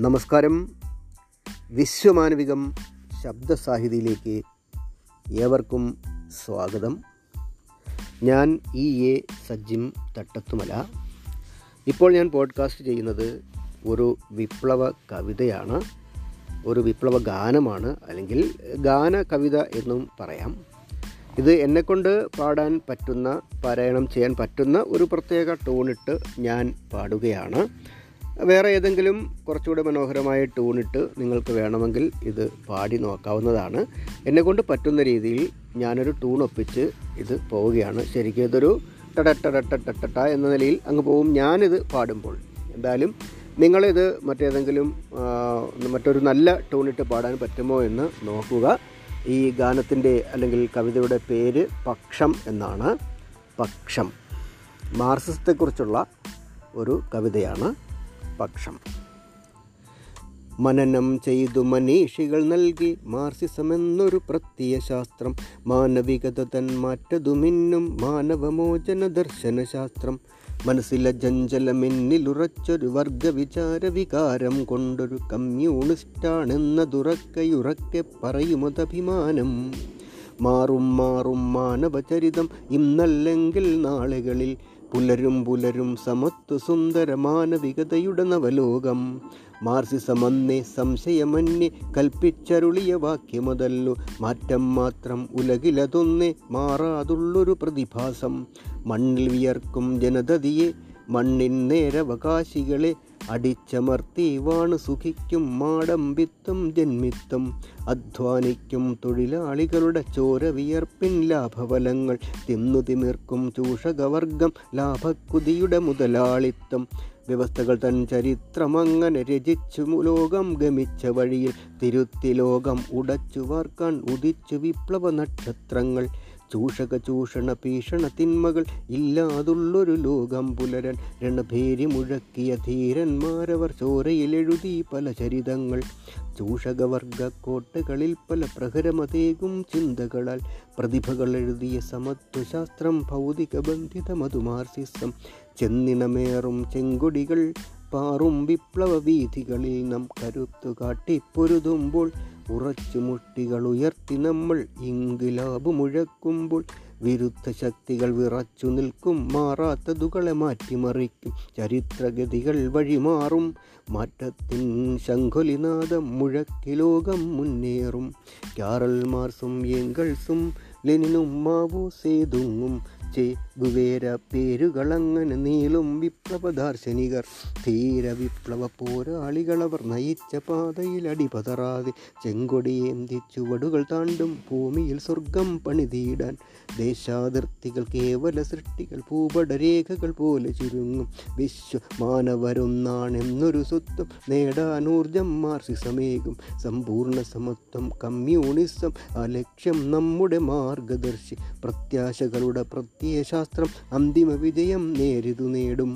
നമസ്കാരം. വിശ്വമാനവികം ശബ്ദസാഹിതിയിലേക്ക് ഏവർക്കും സ്വാഗതം. ഞാൻ ഇ എ സജിം തട്ടത്തുമല. ഇപ്പോൾ ഞാൻ പോഡ്കാസ്റ്റ് ചെയ്യുന്നത് ഒരു വിപ്ലവ കവിതയാണ്. ഒരു വിപ്ലവ ഗാനമാണ് അല്ലെങ്കിൽ ഗാന കവിത എന്നും പറയാം. ഇത് എന്നെക്കൊണ്ട് പാടാൻ പറ്റുന്ന പാരായണം ചെയ്യാൻ പറ്റുന്ന ഒരു പ്രത്യേക ടൂണിട്ട് ഞാൻ പാടുകയാണ്. വേറെ ഏതെങ്കിലും കുറച്ചുകൂടെ മനോഹരമായ ട്യൂണിട്ട് നിങ്ങൾക്ക് വേണമെങ്കിൽ ഇത് പാടി നോക്കാവുന്നതാണ്. എന്നെക്കൊണ്ട് പറ്റുന്ന രീതിയിൽ ഞാനൊരു ട്യൂൺ ഒപ്പിച്ച് ഇത് പോവുകയാണ്. ശരിക്കും ഇതൊരു ടടട്ടടട്ടട്ടട്ട എന്ന നിലയിൽ അങ്ങ് പോകും ഞാനിത് പാടുമ്പോൾ എന്തായാലും നിങ്ങളിത് മറ്റേതെങ്കിലും മറ്റൊരു നല്ല ട്യൂണിട്ട് പാടാൻ പറ്റുമോ എന്ന് നോക്കുക. ഈ ഗാനത്തിന്റെ അല്ലെങ്കിൽ കവിതയുടെ പേര് പക്ഷം എന്നാണ്. പക്ഷം മാർസിസത്തെക്കുറിച്ചുള്ള ഒരു കവിതയാണ്. പക്ഷം. മനനം ചെയ്തു മനീഷികൾ നൽകി മാർസിസം എന്നൊരു പ്രത്യയശാസ്ത്രം മാനവികത തൻ മാറ്റതുമിന്നും മാനവമോചന ദർശനശാസ്ത്രം. മനസ്സിലെ ജഞ്ചലമിന്നിലുറച്ചൊരു വർഗവിചാര വികാരം കൊണ്ടൊരു കമ്മ്യൂണിസ്റ്റാണെന്നതുറക്കയുറക്കെ പറയുമതഭിമാനം. മാറും മാറും മാനവചരിതം ഇന്നല്ലെങ്കിൽ നാളുകളിൽ പുലരും പുലരും സമത്വ സുന്ദര മാനവികതയുടെ നവലോകം. മാർസിസമന്നേ സംശയമന്യേ കൽപ്പിച്ചരുളിയ വാക്യമതല്ലു. മാറ്റം മാത്രം ഉലകിലതൊന്നേ മാറാതുള്ളൊരു പ്രതിഭാസം. മണ്ണിൽ വിയർക്കും ജനതതിയെ മണ്ണിൻ നേരവകാശികളെ അടിച്ചമർത്തിവാണ് സുഖിക്കും മാടമ്പിത്തം ജന്മിത്തം. അധ്വാനിക്കും തൊഴിലാളികളുടെ ചോര വിയർപ്പിൻ ലാഭഫലങ്ങൾ. തിന്നു തിമിർക്കും ചൂഷകവർഗം ലാഭക്കുതിയുടെ മുതലാളിത്തം. വ്യവസ്ഥകൾ തൻ ചരിത്രമങ്ങനെ രചിച്ചു ലോകം ഗമിച്ച വഴിയിൽ. തിരുത്തി ലോകം ഉടച്ചു വാർക്കാൻ ഉദിച്ചു വിപ്ലവ നക്ഷത്രങ്ങൾ ചൂഷക ചൂഷണ ഭീഷണ തിന്മകൾ ഇല്ലാതുള്ളൊരു ലോകം പുലരൻ രണഭേരി മുഴക്കിയ ധീരന്മാരവർ ചോരയിലെഴുതി പല ചരിതങ്ങൾ. ചൂഷകവർഗ കോട്ടകളിൽ പല പ്രഹരമതേകും ചിന്തകളാൽ പ്രതിഭകൾ എഴുതിയ സമത്വശാസ്ത്രം ഭൗതിക ബന്ധിത മധുമാർസിസം ചെന്നിണമേറും ചെങ്കൊടികൾ പാറും വിപ്ലവ വീഥികളിൽ നാം കരുത്തു കാട്ടിപ്പൊരുതുമ്പോൾ ഉറച്ചു മുട്ടികൾ ഉയർത്തി നമ്മൾ ഇൻകിലാബ് മുഴക്കുമ്പോൾ വിരുദ്ധ ശക്തികൾ വിറച്ചു നിൽക്കും. മാറാത്തതുകളെ മാറ്റിമറിക്കും. ചരിത്രഗതികൾ വഴിമാറും മാറ്റത്തിൻ ശംഖുലിനാഥം മുഴക്കി ലോകം മുന്നേറും. ക്യാറൽ മാർസും എങ്കൾസും ലെനിനും മാവോ സേതുങ്ങും ചേ ഗുവേര പേരുകളങ്ങനെ നീളും വിപ്ലവ ദാർശനികർ ധീര വിപ്ലവ പോരാളികളവർ നയിച്ച പാതയിൽ അടിപതറാതെ ചെങ്കൊടിയേന്തി ചുവടുകൾ താണ്ടും ഭൂമിയിൽ സ്വർഗം പണിതീടാൻ. ദേശാതിർത്തികൾ കേവല സൃഷ്ടികൾ ഭൂപടരേഖകൾ പോലെ ചുരുങ്ങും. വിശ്വ മാനവരൊന്നാണെന്നൊരു സ്വത്വം നേടാൻ ഊർജം മാർസിസമേകും. സമ്പൂർണ സമത്വം കമ്മ്യൂണിസം ആ ലക്ഷ്യം നമ്മുടെ മാർഗദർശി. പ്രത്യാശകളുടെ പ്രത്യയശാസ്ത്രം അന്തിമ വിജയം നേരിതു നേടും.